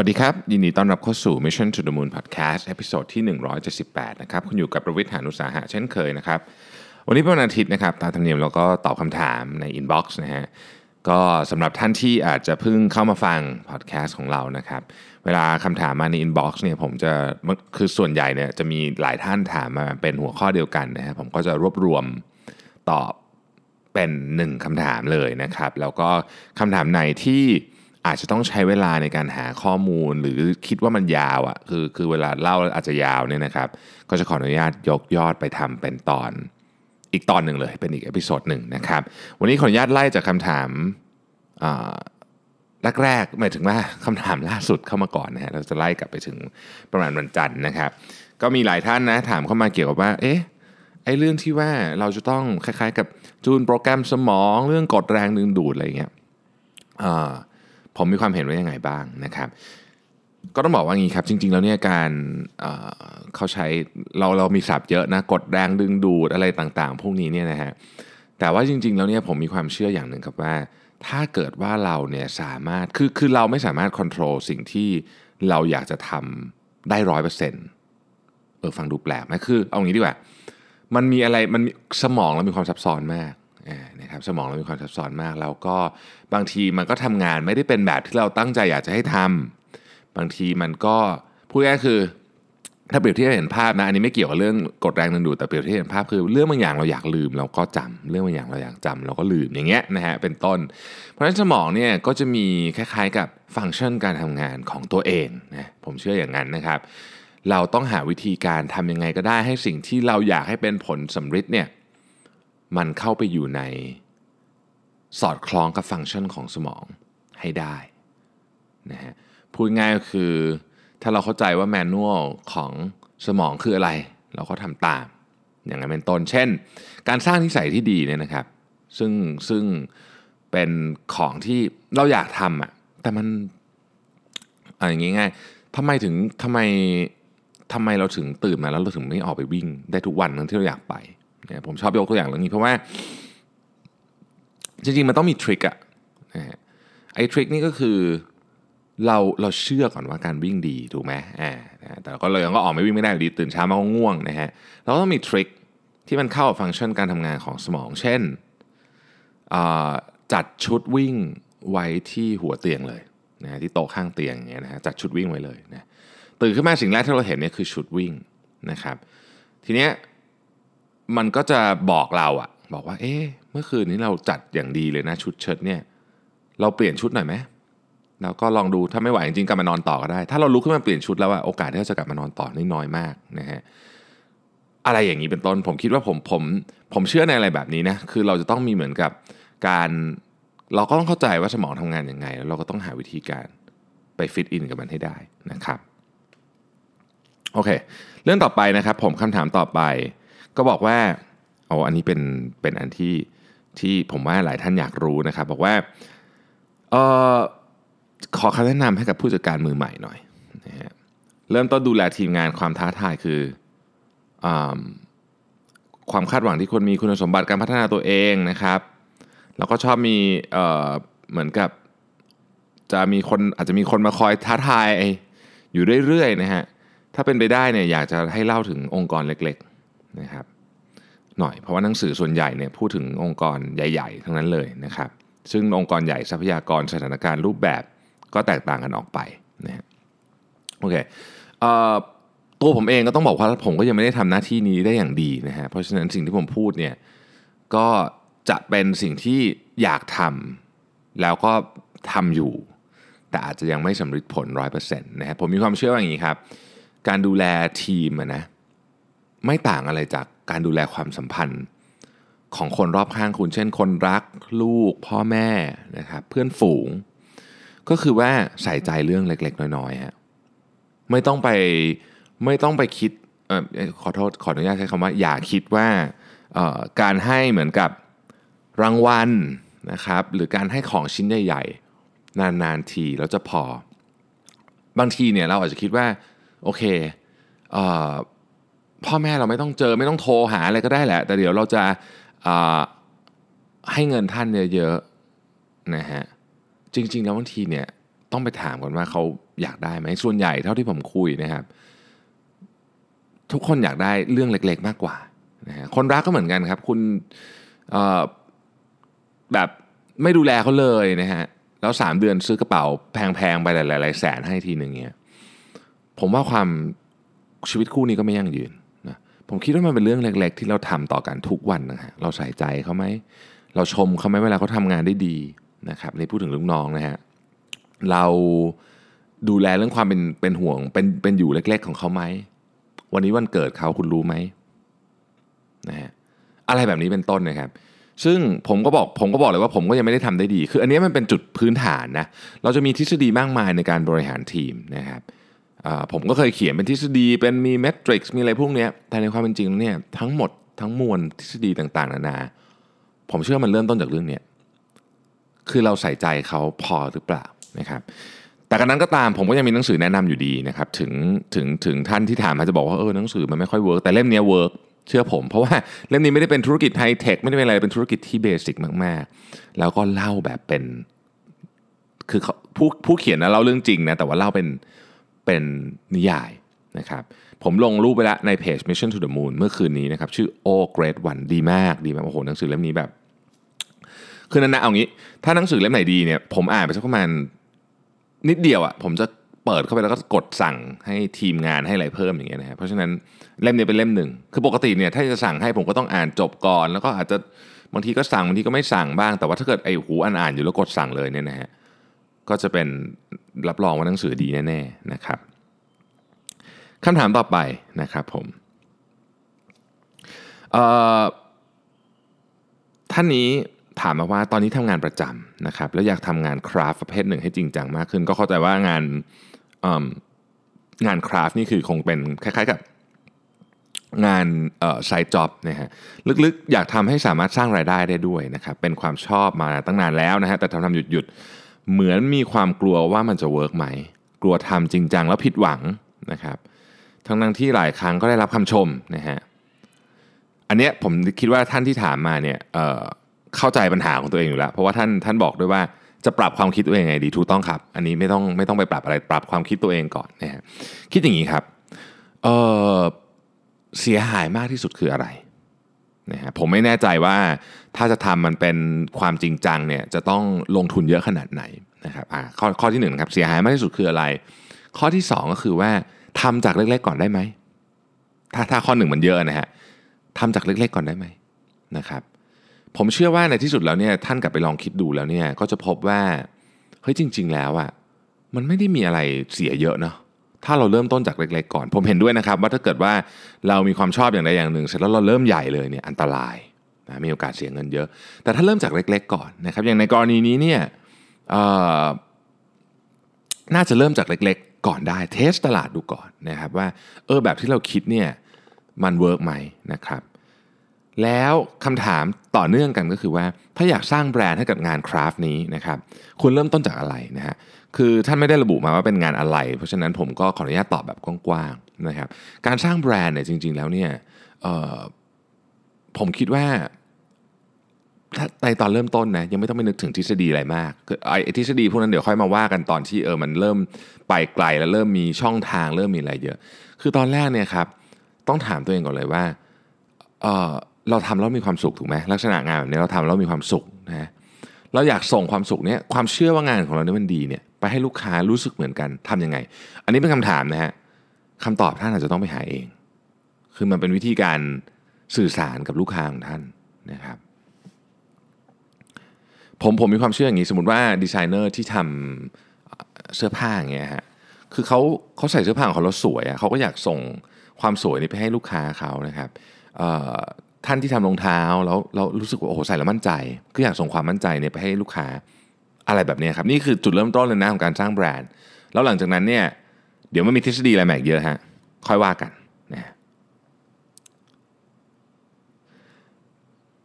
วัสดีครับ ยินดีต้อนรับเข้าสู่ Mission to the Moon Podcast ตอนที่ 178 นะครับ คุณอยู่กับประวิทยานุสาหะเช่นเคยนะครับ วันนี้เป็นวันอาทิตย์นะครับ ตามธรรมเนียมเราก็ตอบคำถามใน Inbox นะฮะก็สำหรับท่านที่อาจจะเพิ่งเข้ามาฟังพอดแคสต์ของเรานะครับ เวลาคำถามมาใน Inbox เนี่ยผมจะคือส่วนใหญ่เนี่ยจะมีหลายท่านถามมาเป็นหัวข้อเดียวกันนะฮะผมก็จะรวบรวมตอบเป็นหนึ่งคำถามเลยนะครับ แล้วก็คำถามไหนที่ อาจจะต้องใช้เวลาในการหาข้อมูลหรือคิดว่ามันยาวอะ่ะคือคือเวลาเล่าอาจจะยาวเนี่ยนะครับ ก็จะขออนุญาตยกยอดไปทำเป็นตอน อีกตอนหนึ่งเลยเป็นอีก episode หนึ่งนะครับ วันนี้ขออนุญาตไล่จากคำถามแรกๆหมายถึงว่าคำถามล่าสุดเข้ามาก่อนนะฮะเราจะไล่กลับไปถึงประมาณวันจันทร์นะครับ ก็มีหลายท่านนะถามเข้ามาเกี่ยวกับว่า เอ๊ะไอ้เรื่องที่ว่าเราจะต้องคล้ายๆ กับจูนโปรแกรมสมอง เรื่องกดแรงดึงดูดอะไรเงี้ยอ่า ผมมีความเห็นว่ายังไงบ้างนะครับก็ต้องบอกว่างี้ครับ จริง ๆ แล้วเนี่ยการเขาใช้เราเรามีศัพท์เยอะนะกดแรงดึงดูดอะไรต่างๆ พวกนี้เนี่ยนะฮะแต่ว่าจริง ๆ แล้วเนี่ยผมมีความเชื่ออย่างหนึ่งครับว่า ถ้าเกิดว่าเราเนี่ยสามารถคือคือเราไม่สามารถควบคุมสิ่งที่เราอยากจะทำได้ร้อยเปอร์เซ็นต์เออฟังดูแปลกไหมคือ เอางี้ดีกว่า มันมีอะไรมันสมองเรามีความซับซ้อนมาก นะครับสมองเรามีความซับซ้อนมาก แล้วก็บางทีมันก็ทำงานไม่ได้เป็นแบบที่เราตั้งใจอยากจะให้ทำบางทีมันก็พูดง่ายคือถ้าเปรียบเทียบเห็นภาพนะอันนี้ไม่เกี่ยวกับเรื่องกดแรงดึงดูดแต่เปรียบเทียบเห็นภาพคือเรื่องบางอย่างเราอยากลืมเราก็จำเรื่องบางอย่างเราอยากจำเราก็ลืมอย่างเงี้ยนะฮะเป็นต้น เพราะฉะนั้นสมองเนี่ยก็จะมีคล้ายๆกับฟังก์ชันการทำงานของตัวเองนะผมเชื่ออย่างนั้นนะครับ เราต้องหาวิธีการทำยังไงก็ได้ให้สิ่งที่เราอยากให้เป็นผลสำเร็จเนี่ย มันเข้าไปอยู่ใน สอดคล้องกับฟังก์ชันของสมองให้ได้นะฮะพูดง่ายก็คือ ถ้าเราเข้าใจว่าแมนนวลของสมองคืออะไร เราก็ทำตาม อย่างนั้นเป็นต้นเช่น การสร้างนิสัยที่ดีเนี่ยนะครับ ซึ่งซึ่งเป็นของที่เราอยากทำอะแต่มันอะไรอย่างง่ายๆทำไมถึงทำไมทำไมเราถึงตื่นมาแล้วเราถึงไม่ออกไปวิ่ง ได้ทุกวันทั้งที่เราอยากไป เนี่ยผมชอบยกตัวอย่างเรื่องนี้เพราะว่า จริงๆ มันต้องมีทริคอะนะฮะไอ้ทริคนี่ก็คือเราเราเชื่อก่อนว่าการวิ่งดีถูกไหมอ่าแต่ก็เลยยังก็ออกไม่วิ่งไม่ได้ดีตื่นเช้ามาก็ง่วงนะฮะเราต้องมีทริคที่มันเข้าฟังก์ชันการทำงานของสมอง เช่นจัดชุดวิ่งไว้ที่หัวเตียงเลยนะที่โต๊ะข้างเตียงอย่างเงี้ยนะฮะจัดชุดวิ่งไว้เลยนะตื่นขึ้นมาสิ่งแรกที่เราเห็นเนี่ยคือชุดวิ่งนะครับ ทีเนี้ย มันก็จะบอกเราอะบอกว่า เอ๊ะเมื่อคืนนี้เราจัดอย่างดีเลยนะชุดเชิ้ตเนี่ย เราเปลี่ยนชุดหน่อยไหมแล้วก็ลองดูถ้าไม่ไหวจริงๆกลับมานอนต่อก็ได้ ถ้าเราลุกขึ้นมาเปลี่ยนชุดแล้วอะโอกาสที่เราจะกลับมานอนต่อนี่น้อยมากนะฮะอะไรอย่างนี้เป็นต้นผมคิดว่าผมผมผมเชื่อในอะไรแบบนี้นะคือเราจะต้องมีเหมือนกับการเราก็ต้องเข้าใจว่าสมองทำงานยังไง แล้วเราก็ต้องหาวิธีการไปฟิตอินกับมันให้ได้นะครับโอเค เรื่องต่อไปนะครับ ผมคำถามต่อไป ก็บอกว่าเอาอันนี้เป็นเป็นอันที่ที่ผมว่าหลายท่านอยากรู้นะครับ บอกว่าเออขอคำแนะนำให้กับผู้จัดการมือใหม่หน่อยนะฮะเริ่มต้นดูแลทีมงานความท้าทายคืออความคาดหวังที่คนมีคุณสมบัติการพัฒนาตัวเองนะครับแล้วก็ชอบมีเเหมือนกับจะมีคนอาจจะมีคนมาคอยท้าทายอยู่เรื่อยๆนะฮะถ้าเป็นไปได้เนี่ยอยากจะให้เล่าถึงองค์กรเล็ก นะครับหน่อยเพราะว่าหนังสือส่วนใหญ่เนี่ยพูดถึงองค์กรใหญ่ ๆ ทั้งนั้นเลยนะครับ ซึ่งองค์กรใหญ่ทรัพยากรสถานการณ์รูปแบบก็แตกต่างกันออกไปนะฮะโอเคตัวผมเองก็ต้องบอกว่าผมก็ยังไม่ได้ทำหน้าที่นี้ได้อย่างดีนะฮะเพราะฉะนั้นสิ่งที่ผมพูดเนี่ยก็จะเป็นสิ่งที่อยากทำแล้วก็ทำอยู่ แต่อาจจะยังไม่สำเร็จผลร้อยเปอร์เซ็นต์นะฮะผมมีความเชื่อว่าอย่างนี้ครับ การดูแลทีมนะ ไม่ต่างอะไรจากการดูแลความสัมพันธ์ ของคนรอบข้างคุณ เช่น คนรักลูก พ่อแม่นะครับเพื่อนฝูง ก็คือว่าใส่ใจเรื่องเล็ก ๆ น้อยๆฮะไม่ต้องไปไม่ต้องไปคิดออขอโทษขออนุญาตใช้คำว่า อย่าคิดว่าการให้เหมือนกับรางวัลนะครับ หรือการให้ของชิ้นใหญ่ๆ นานๆทีแล้วจะพอ บางทีเนี่ยเราอาจจะคิดว่า โอเค พ่อแม่เราไม่ต้องเจอไม่ต้องโทรหาอะไรก็ได้แหละ แต่เดี๋ยวเราจะให้เงินท่านเยอะๆนะฮะจริง ๆ แล้วบางทีเนี่ยต้องไปถามกันว่าเขาอยากได้ไหมส่วนใหญ่เท่าที่ผมคุยนะครับ ทุกคนอยากได้เรื่องเล็ก ๆ มากกว่านะฮะคนรักก็เหมือนกันครับ คุณแบบไม่ดูแลเขาเลยนะฮะแล้วสามเดือนซื้อกระเป๋าแพง ๆ ไปหลายๆแสนให้ทีหนึ่งเงี้ยผมว่าความชีวิตคู่นี้ก็ไม่ยั่งยืน ผมคิดว่ามันเป็นเรื่องเล็ก ๆ ที่เราทำต่อกันทุกวันนะฮะเราใส่ใจเขาไหมเราชมเขาไหมเวลาเขาทางานได้ดีนะครับในพูดถึงลูกน้องนะฮะเราดูแลเรื่องความเป็นเป็นห่วงเป็นเป็นอยู่เล็ก ๆ ของเขาไหมวันนี้วันเกิดเขาคุณรู้ไหมนะฮะอะไรแบบนี้เป็นต้นนะครับ ซึ่งผมก็บอกผมก็บอกเลยว่าผมก็ยังไม่ได้ทำได้ดี คืออันนี้มันเป็นจุดพื้นฐานนะเราจะมีทฤษฎีมากมายในการบริหารทีมนะครับ ผมก็เคยเขียนเป็นทฤษฎีเป็นมี matrix มีอะไรพวกนี้แต่ในความเป็นจริงเนี่ยทั้งหมดทั้งมวลทฤษฎีต่างๆ นานา ผมเชื่อมันเริ่มต้นจากเรื่องนี้คือเราใส่ใจเขาพอหรือเปล่านะครับแต่กระนั้นก็ตามผมก็ยังมีหนังสือแนะนำอยู่ดีนะครับถึงถึงถึงท่านที่ถามอาจจะบอกว่าเออหนังสือมันไม่ค่อย work แต่เล่มนี้ work เชื่อผมเพราะว่าเล่มนี้ไม่ได้เป็นธุรกิจไฮเทคไม่ได้เป็นอะไรเป็นธุรกิจที่ basic มากๆ แล้วก็เล่าแบบเป็น คือผู้ผู้เขียนนะเล่าเรื่องจริงนะแต่ว่าเล่าเป็น เป็นนิยายนะครับผมลงรูปไปแล้วในเพจ Mission to the Moon เมื่อคืนนี้นะครับชื่อ O Great One ดีมากดีมากโอ้โหหนังสือเล่มนี้แบบ คือนั่นนะเอางี้ ถ้าหนังสือเล่มไหนดีเนี่ยผมอ่านไปสักประมาณนิดเดียวอะ่ะผมจะเปิดเข้าไปแล้วก็กดสั่งให้ทีมงานให้อะไรเพิ่มอย่างเงี้ยนะครับเพราะฉะนั้นเล่มนี้เป็นเล่มหนึ่ง คือปกติเนี่ยถ้าจะสั่งให้ผมก็ต้องอ่านจบก่อน แล้วก็อาจจะบางทีก็สั่งบางทีก็ไม่สั่งบ้าง แต่ว่าถ้าเกิดไอ้หูอ่านอ่านอยู่แล้วกดสั่งเลยเนี่ยนะฮะ ก็จะเป็นรับรองว่าหนังสือดีแน่ๆนะครับคำถามต่อไปนะครับผมท่านนี้ถามมาว่าตอนนี้ทำงานประจำนะครับแล้วอยากทำงานคราฟประเภทหนึ่งให้จริงจังมากขึ้น ก็เข้าใจว่างานงานคราฟนี่คือคงเป็นคล้ายๆกับงาน side job นะฮะลึกๆ อยากทำให้สามารถสร้างรายได้ได้ด้วยนะครับเป็นความชอบมาตั้งนานแล้วนะฮะแต่ทำทำหยุดหยุด เหมือนมีความกลัวว่ามันจะ work ไหม กลัวทำจริงจังแล้วผิดหวังนะครับ ทั้งนั้นที่หลายครั้งก็ได้รับคำชมนะฮะ อันเนี้ยผมคิดว่าท่านที่ถามมาเนี่ยเข้าใจปัญหาของตัวเองอยู่แล้ว เพราะว่าท่านท่านบอกด้วยว่าจะปรับความคิดตัวเองไงดีถูกต้องครับ อันนี้ไม่ต้องไม่ต้องไปปรับอะไรปรับความคิดตัวเองก่อนนะฮะคิดอย่างนี้ครับเเสียหายมากที่สุดคืออะไร นะฮะผมไม่แน่ใจว่าถ้าจะทำมันเป็นความจริงจังเนี่ยจะต้องลงทุนเยอะขนาดไหนนะครับอ่าข้อข้อที่หนึ่งครับเสียหายมากที่สุดคืออะไร ข้อที่สองก็คือว่าทำจากเล็กๆก่อนได้ไหมถ้าถ้าข้อหนึ่งมันเยอะนะฮะทำจากเล็กๆก่อนได้ไหมนะครับผมเชื่อว่าในที่สุดแล้วเนี่ยท่านกลับไปลองคิดดูแล้วเนี่ยก็จะพบว่าเฮ้ยจริง ๆ แล้วอะ่ะมันไม่ได้มีอะไรเสียเยอะเนาะ ถ้าเราเริ่มต้นจากเล็กๆก่อน ผมเห็นด้วยนะครับ ว่าถ้าเกิดว่าเรามีความชอบอย่างใดอย่างหนึ่ง เสร็จแล้วเราเริ่มใหญ่เลยเนี่ยอันตรายนะมีโอกาสเสียเงินเยอะ แต่ถ้าเริ่มจากเล็ก ๆ ก่อนนะครับ อย่างในกรณีนี้เนี่ยน่าจะเริ่มจากเล็ก ๆ ก่อนได้ test ตลาดดูก่อนนะครับว่าเออแบบที่เราคิดเนี่ยมัน work ไหมนะครับแล้วคำถามต่อเนื่องกันก็คือว่า ถ้าอยากสร้างแบรนด์ให้กับงานคราฟนี้นะครับคุณเริ่มต้นจากอะไรนะฮะ คือท่านไม่ได้ระบุมาว่าเป็นงานอะไร เพราะฉะนั้นผมก็ขออนุญาตตอบแบบกว้างๆนะครับ การสร้างแบรนด์เนี่ยจริง ๆ แล้วเนี่ยผมคิดว่าในตอนเริ่มต้นนะยังไม่ต้องไปนึกถึงทฤษฎีอะไรมากไอ้ทฤษฎีพวกนั้นเดี๋ยวค่อยมาว่ากันตอนที่เออมันเริ่มไปไกลแล้วเริ่มมีช่องทางเริ่มมีอะไรเยอะ คือตอนแรกเนี่ยครับต้องถามตัวเองก่อนเลยว่าเเราทำแล้วมีความสุขถูกไหมลักษณะงานแบบนี้เราทำแล้วมีความสุขนะ เราอยากส่งความสุขเนี้ยความเชื่อว่างานของเราเนี่ยมันดีเนี่ยไปให้ลูกค้ารู้สึกเหมือนกันทํำยังไง อันนี้เป็นคำถามนะฮะคำตอบท่านอาจจะต้องไปหาเอง คือมันเป็นวิธีการสื่อสารกับลูกค้าของท่านนะครับ ผมผมมีความเชื่ออย่างนี้ สมมติว่าดีไซเนอร์ที่ทำเสื้อผ้าอย่างเงี้ยฮะคือเขาเขาใส่เสื้อผ้าของเขาแล้วสวยอะเขาก็อยากส่งความสวยนี้ไปให้ลูกค้าเขานะครับ ท่านที่ทำรองเท้าแล้วเรารู้สึกว่าโอ้โหใส่แล้วมั่นใจก็อยากส่งความมั่นใจเนี่ยไปให้ลูกค้าอะไรแบบนี้ครับ นี่คือจุดเริ่มต้นเลยนะของการสร้างแบรนด์ แล้วหลังจากนั้นเนี่ยเดี๋ยวมันมีทฤษฎีอะไรแหมกเยอะฮะค่อยว่ากันนะ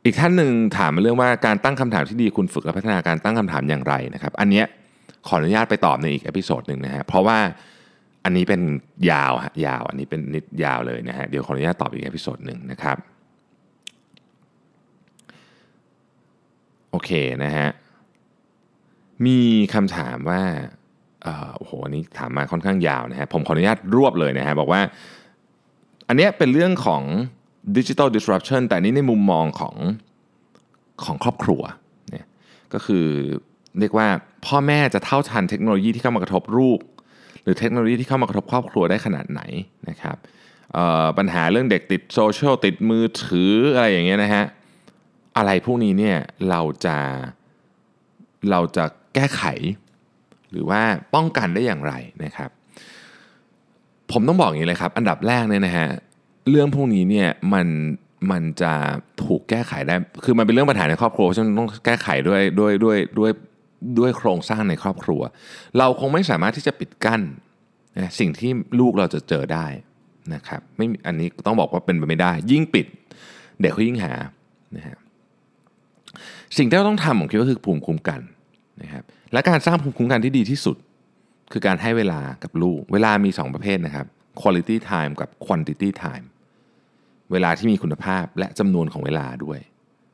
อีกท่านหนึ่งถามมาเรื่องว่าการตั้งคำถามที่ดีคุณฝึกและพัฒนาการตั้งคำถามอย่างไรนะครับ อันเนี้ยขออนุญาตไปตอบในอีก episode หนึ่งนะฮะเพราะว่าอันนี้เป็นยาวฮะยาว อันนี้เป็นนิดยาวเลยนะฮะเดี๋ยวขออนุญาตตอบอีก episode หนึ่งนะครับ โอเคนะฮะ มีคำถามว่าโอ้โหอันนี้ถามมาค่อนข้างยาวนะฮะ ผมขออนุญาตรวบเลยนะฮะ บอกว่า อันนี้เป็นเรื่องของ digital disruption แต่นี้ในมุมมองของของครอบครัวเนี่ยก็คือเรียกว่าพ่อแม่จะเท่าทันเทคโนโลยีที่เข้ามากระทบลูก หรือเทคโนโลยีที่เข้ามากระทบครอบครัวได้ขนาดไหนนะครับปัญหาเรื่องเด็กติดโซเชียลติดมือถืออะไรอย่างเงี้ยนะฮะ อะไรพวกนี้เนี่ยเราจะเราจะแก้ไข หรือว่าป้องกันได้อย่างไรนะครับ ผมต้องบอกอย่างนี้เลยครับ อันดับแรกเนี่ยนะฮะเรื่องพวกนี้เนี่ยมันมันจะถูกแก้ไขได้ คือมันเป็นเรื่องปัญหาในครอบครัวฉะนั้นต้องแก้ไขด้วยด้วยด้วยด้วยด้วยโครงสร้างในครอบครัว เราคงไม่สามารถที่จะปิดกั้นนะสิ่งที่ลูกเราจะเจอได้นะครับไม่อันนี้ต้องบอกว่าเป็นไปไม่ได้ ยิ่งปิด เด็กเขายิ่งหานะฮะ สิ่งที่เราต้องทำผมคิดว่าคือภูมิคุ้มกันนะครับและการสร้างภูมิคุ้มกันที่ดีที่สุด คือการให้เวลากับลูก เวลามี 2 ประเภทนะครับ quality time กับ quantity time เวลาที่มีคุณภาพและจำนวนของเวลาด้วย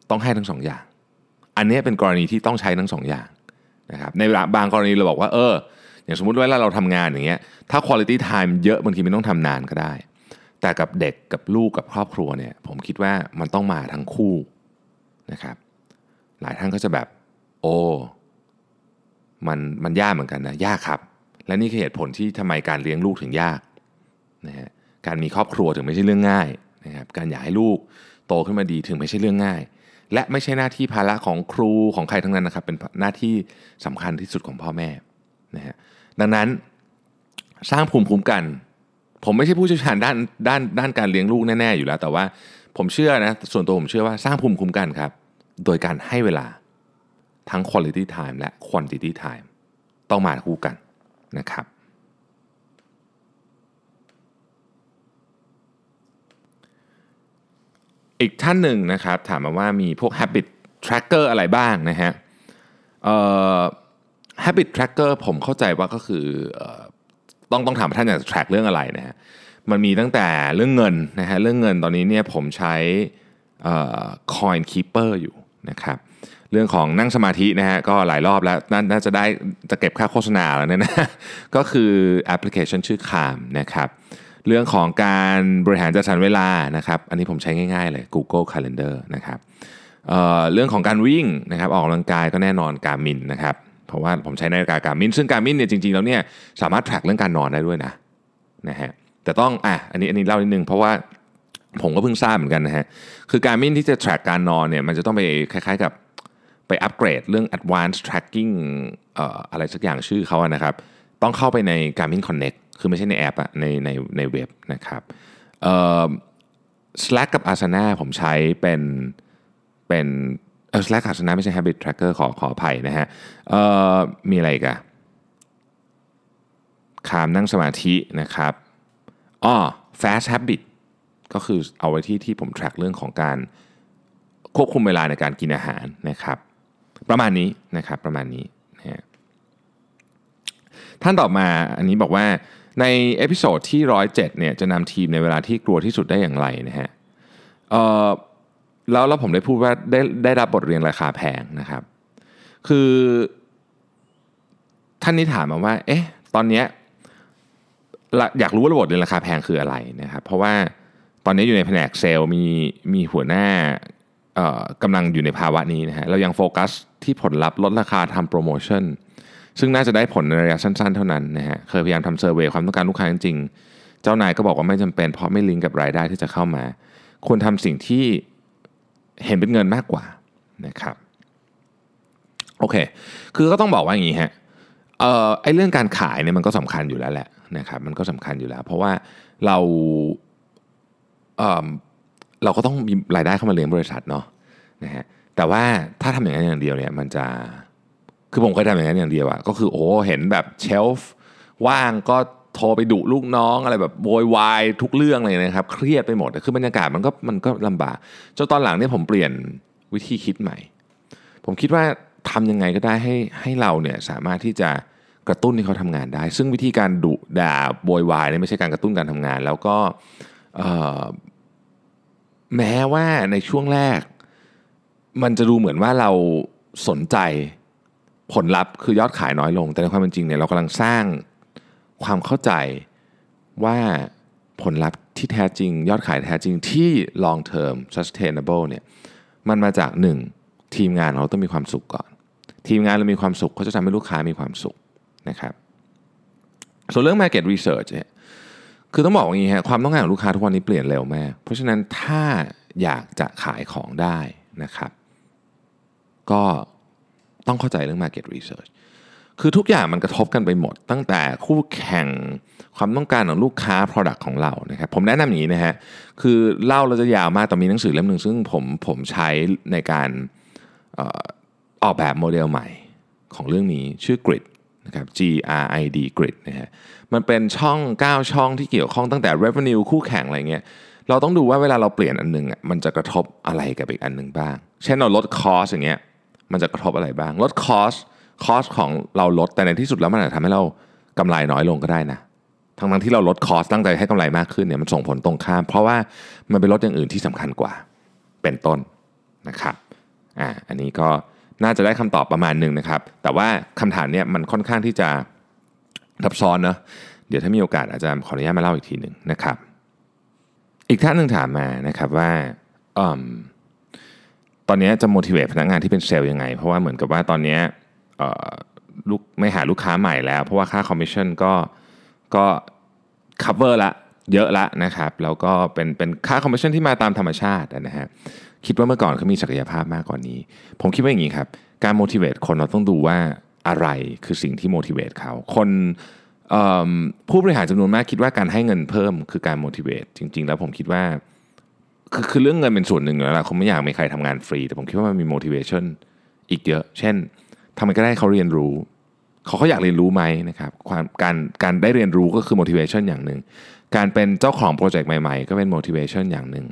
ต้องให้ทั้งสองอย่าง อันนี้เป็นกรณีที่ต้องใช้ทั้งสองอย่างนะครับในบางกรณีเราบอกว่าเออ อย่างสมมติว่าเราทำงานอย่างเงี้ยถ้า quality time เยอะบางทีไม่ต้องทำนานก็ได้ แต่กับเด็กกับลูกกับครอบครัวเนี่ยผมคิดว่ามันต้องมาทั้งคู่นะครับ หลายท่านก็จะแบบโอ้มันมันยากเหมือนกันนะยากครับ และนี่คือเหตุผลที่ทำไมการเลี้ยงลูกถึงยากนะฮะการมีครอบครัวถึงไม่ใช่เรื่องง่ายนะครับการอยากให้ลูกโตขึ้นมาดีถึงไม่ใช่เรื่องง่าย และไม่ใช่หน้าที่ภาระของครูของใครทั้งนั้นนะครับ เป็นหน้าที่สำคัญที่สุดของพ่อแม่นะฮะดังนั้นสร้างภูมิคุ้มกัน ผมไม่ใช่ผู้เชี่ยวชาญด้านด้านด้านการเลี้ยงลูกแน่ๆอยู่แล้ว แต่ว่าผมเชื่อนะส่วนตัวผมเชื่อว่าสร้างภูมิคุ้มกันครับ โดยการให้เวลาทั้ง quality time และ quantity time ต้องมาคู่กันนะครับ อีกท่านหนึ่งนะครับ ถามมาว่ามีพวก habit tracker อะไรบ้างนะฮะ habit tracker ผมเข้าใจว่าก็คือต้องต้องถามท่านอยากจะ track เรื่องอะไรนะฮะ มันมีตั้งแต่เรื่องเงินนะฮะ เรื่องเงินตอนนี้เนี่ยผมใช้ coin keeper อยู่ นะครับเรื่องของนั่งสมาธินะฮะก็หลายรอบแล้วน่าจะได้จะเก็บค่าโฆษณาแล้วเนี่ยนะก็คือแอปพลิเคชันชื่อ Calm นะครับเรื่องของการบริหารจัดสรรเวลานะครับอันนี้ผมใช้ง่ายๆเลย Google Calendar นะครับเเรื่องของการวิ่งนะครับออกกำลังกายก็แน่นอนการมินนะครับเพราะว่าผมใช้นาฬิกาการมินซึ่งการมินเนี่ยจริงๆแล้วเนี่ยสามารถ track เรื่องการนอนได้ด้วยนะนะฮะแต่ต้องอะอันนี้อันนี้เล่านิดนึงเพราะว่า ผมก็เพิ่งทราบเหมือนกันนะฮะ คือการมินที่จะ track การนอนเนี่ยมันจะต้องไปคล้ายๆกับไปอัปเกรดเรื่อง advanced tracking ออะไรสักอย่างชื่อเขาอะนะครับ ต้องเข้าไปใน Garmin Connect คือไม่ใช่ในแอปอะในในในเว็บนะครับ Slack กับ Asana ผมใช้เป็นเป็นเออ Slack Asana ไม่ใช่ Habit Tracker ขอขออภัยนะฮะมีอะไรกัน Calm นั่งสมาธินะครับอ๋อ Fast Habit ก็คือเอาไว้ที่ที่ผม track เรื่องของการควบคุมเวลาในการกินอาหารนะครับ ประมาณนี้นะครับประมาณนี้นะฮะท่านตอบมาอันนี้บอกว่าใน episode ที่ร้อยเจ็ดเนี่ยจะนำทีมในเวลาที่กลัวที่สุดได้อย่างไรนะฮะแล้วแล้วผมได้พูดว่าได้ได้รับบทเรียนราคาแพงนะครับ คือท่านนี้ถามมาว่า เอ๊ะ ตอนเนี้ยอยากรู้ว่าบบเรียนราคาแพงคืออะไรนะครับ เพราะว่า อนนี้อยู่ในแผนกเซลล์มีมีหัวหน้ากำลังอยู่ในภาวะนี้นะฮะเรายังโฟกัสที่ผลลัพธ์ลดราคาทำโปรโมชั่นซึ่งน่าจะได้ผลในระยะสั้นๆ เท่านั้นนะฮะเคยพยายามทำเซอร์เวยความต้องการลูกค้าจริงๆ เจ้านายก็บอกว่าไม่จำเป็นเพราะไม่ลิงก์กับรายได้ที่จะเข้ามา ควรทำสิ่งที่เห็นเป็นเงินมากกว่านะครับโอเค คือก็ต้องบอกว่าอย่างนี้ฮะเอ่อไอ้เรื่องการขายเนี่ยมันก็สำคัญอยู่แล้วแหละนะครับมันก็สำคัญอยู่แล้ว เพราะว่าเรา เเราก็ต้องมีรายได้เข้ามาเลี้ยงบริษัทเนาะนะฮะแต่ว่าถ้าทำอย่างนั้นอย่างเดียวเนี่ยมันจะคือผมเคยทำอย่างนั้นอย่างเดียวอะก็คือโอ้เห็นแบบเชลฟ์ว่างก็โทรไปดุลูกน้องอะไรแบบโวยวายทุกเรื่องเลยนะครับ เครียดไปหมดคือบรรยากาศมันก็มันก็ลำบากจนตอนหลังเนี่ยผมเปลี่ยนวิธีคิดใหม่ ผมคิดว่าทำยังไงก็ได้ให้ให้เราเนี่ยสามารถที่จะกระตุ้นให้เขาทำงานได้ ซึ่งวิธีการดุด่าโวยวายเนี่ยไม่ใช่การกระตุ้นการทำงาน แล้วก็ แม้ว่าในช่วงแรก มันจะดูเหมือนว่าเราสนใจผลลัพธ์คือยอดขายน้อยลง แต่ในความเป็นจริงเนี่ยเรากำลังสร้างความเข้าใจว่าผลลัพธ์ที่แท้จริง ยอดขายแท้จริงที่ long term sustainable เนี่ยมันมาจาก 1. ทีมงานเราต้องมีความสุขก่อน ทีมงานเรามีความสุขเขาจะทำให้ลูกค้ามีความสุขนะครับส่วนเรื่อง market research เนี่ย คือต้องบอกว่าอย่างนี้ฮะความต้องการของลูกค้าทุกวันนี้เปลี่ยนเร็วมากเพราะฉะนั้นถ้าอยากจะขายของได้นะครับ ก็ต้องเข้าใจเรื่อง market research คือทุกอย่างมันกระทบกันไปหมด ตั้งแต่คู่แข่งความต้องการของลูกค้า product ของเรานะครับผมแนะนำอย่างนี้นะฮะคือเล่าเราจะยาวมากแต่มีหนังสือเล่มหนึ่งซึ่งผมผมใช้ในการออออกแบบโมเดลใหม่ของเรื่องนี้ชื่อ Grid นะครับ G R I D Grid นะฮะมันเป็นช่อง 9 ช่องที่เกี่ยวข้องตั้งแต่ revenue คู่แข่งอะไรเงี้ยเราต้องดูว่าเวลาเราเปลี่ยนอันหนึงอะมันจะกระทบอะไรกับอีกอันหนึ่งบ้าง เช่นเราลด cost อย่างเงี้ยมันจะกระทบอะไรบ้าง ลด cost cost ของเราลดแต่ในที่สุดแล้วมันอาจจะทำให้เรากำไรน้อยลงก็ได้นะทั้งทั้งที่เราลด cost ตั้งใจให้กำไรมากขึ้นเนี่ยมันส่งผลตรงข้าม เพราะว่ามันเป็นลดอย่างอื่นที่สำคัญกว่าเป็นต้นนะครับอ่าอันนี้ก็ น่าจะได้คำตอบประมาณหนึ่งนะครับ แต่ว่าคำถามเนี่ยมันค่อนข้างที่จะซับซ้อนเนอะเดี๋ยวถ้ามีโอกาสอาจจะขออนุญาตมาเล่าอีกทีหนึ่งนะครับ อีกท่านหนึ่งถามมานะครับว่าอืมตอนนี้จะ motivate พนักงานที่เป็นเซลล์ยังไง เพราะว่าเหมือนกับว่าตอนนี้ลูกไม่หาลูกค้าใหม่แล้ว เพราะว่าค่าคอมมิชชั่นก็ก็ cover ละเยอะละนะครับ แล้วก็เป็นเป็นค่าคอมมิชชั่นที่มาตามธรรมชาตินะฮะ คิดว่าเมื่อก่อนเขามีศักยภาพมากกว่านี้ ผมคิดว่าอย่างนี้ครับ การ motivate คนเราต้องดูว่าอะไรคือสิ่งที่ motivate เขา คนผู้บริหารจำนวนมากคิดว่าการให้เงินเพิ่มคือการ motivate จริง ๆ แล้วผมคิดว่าคือคือเรื่องเงินเป็นส่วนหนึ่งแล้วล่ะคงไม่อยากมีใครทำงานฟรี แต่ผมคิดว่ามันมี motivation อีกเยอะ เช่นทำไมก็ได้เขาเรียนรู้ เขาเขาอยากเรียนรู้ไหมนะครับความการการได้เรียนรู้ก็คือ motivation อย่างหนึ่งการเป็นเจ้าของโปรเจกต์ใหม่ ๆ ก็เป็น motivation อย่างหนึ่ง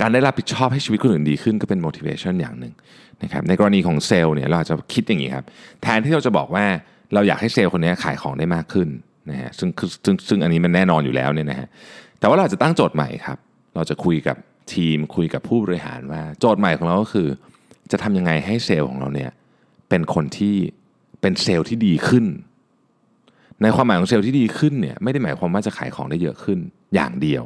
การได้รับผิดชอบให้ชีวิตคนอื่นดีขึ้นก็เป็น motivation อย่างหนึ่งนะครับในกรณีของเซลล์เนี่ยเราอาจจะคิดอย่างนี้ครับแทนที่เราจะบอกว่าเราอยากให้เซลล์คนนี้ขายของได้มากขึ้นนะฮะซึ่งซึ่งซึ่งอันนี้มันแน่นอนอยู่แล้วเนี่ยนะฮะแต่ว่าเราจะตั้งโจทย์ใหม่ครับ เราจะคุยกับทีมคุยกับผู้บริหารว่าโจทย์ใหม่ของเราก็คือ จะทำยังไงให้เซลล์ของเราเนี่ยเป็นคนที่เป็นเซลล์ที่ดีขึ้น ในความหมายของเซลล์ที่ดีขึ้นเนี่ยไม่ได้หมายความว่าจะขายของได้เยอะขึ้นอย่างเดียว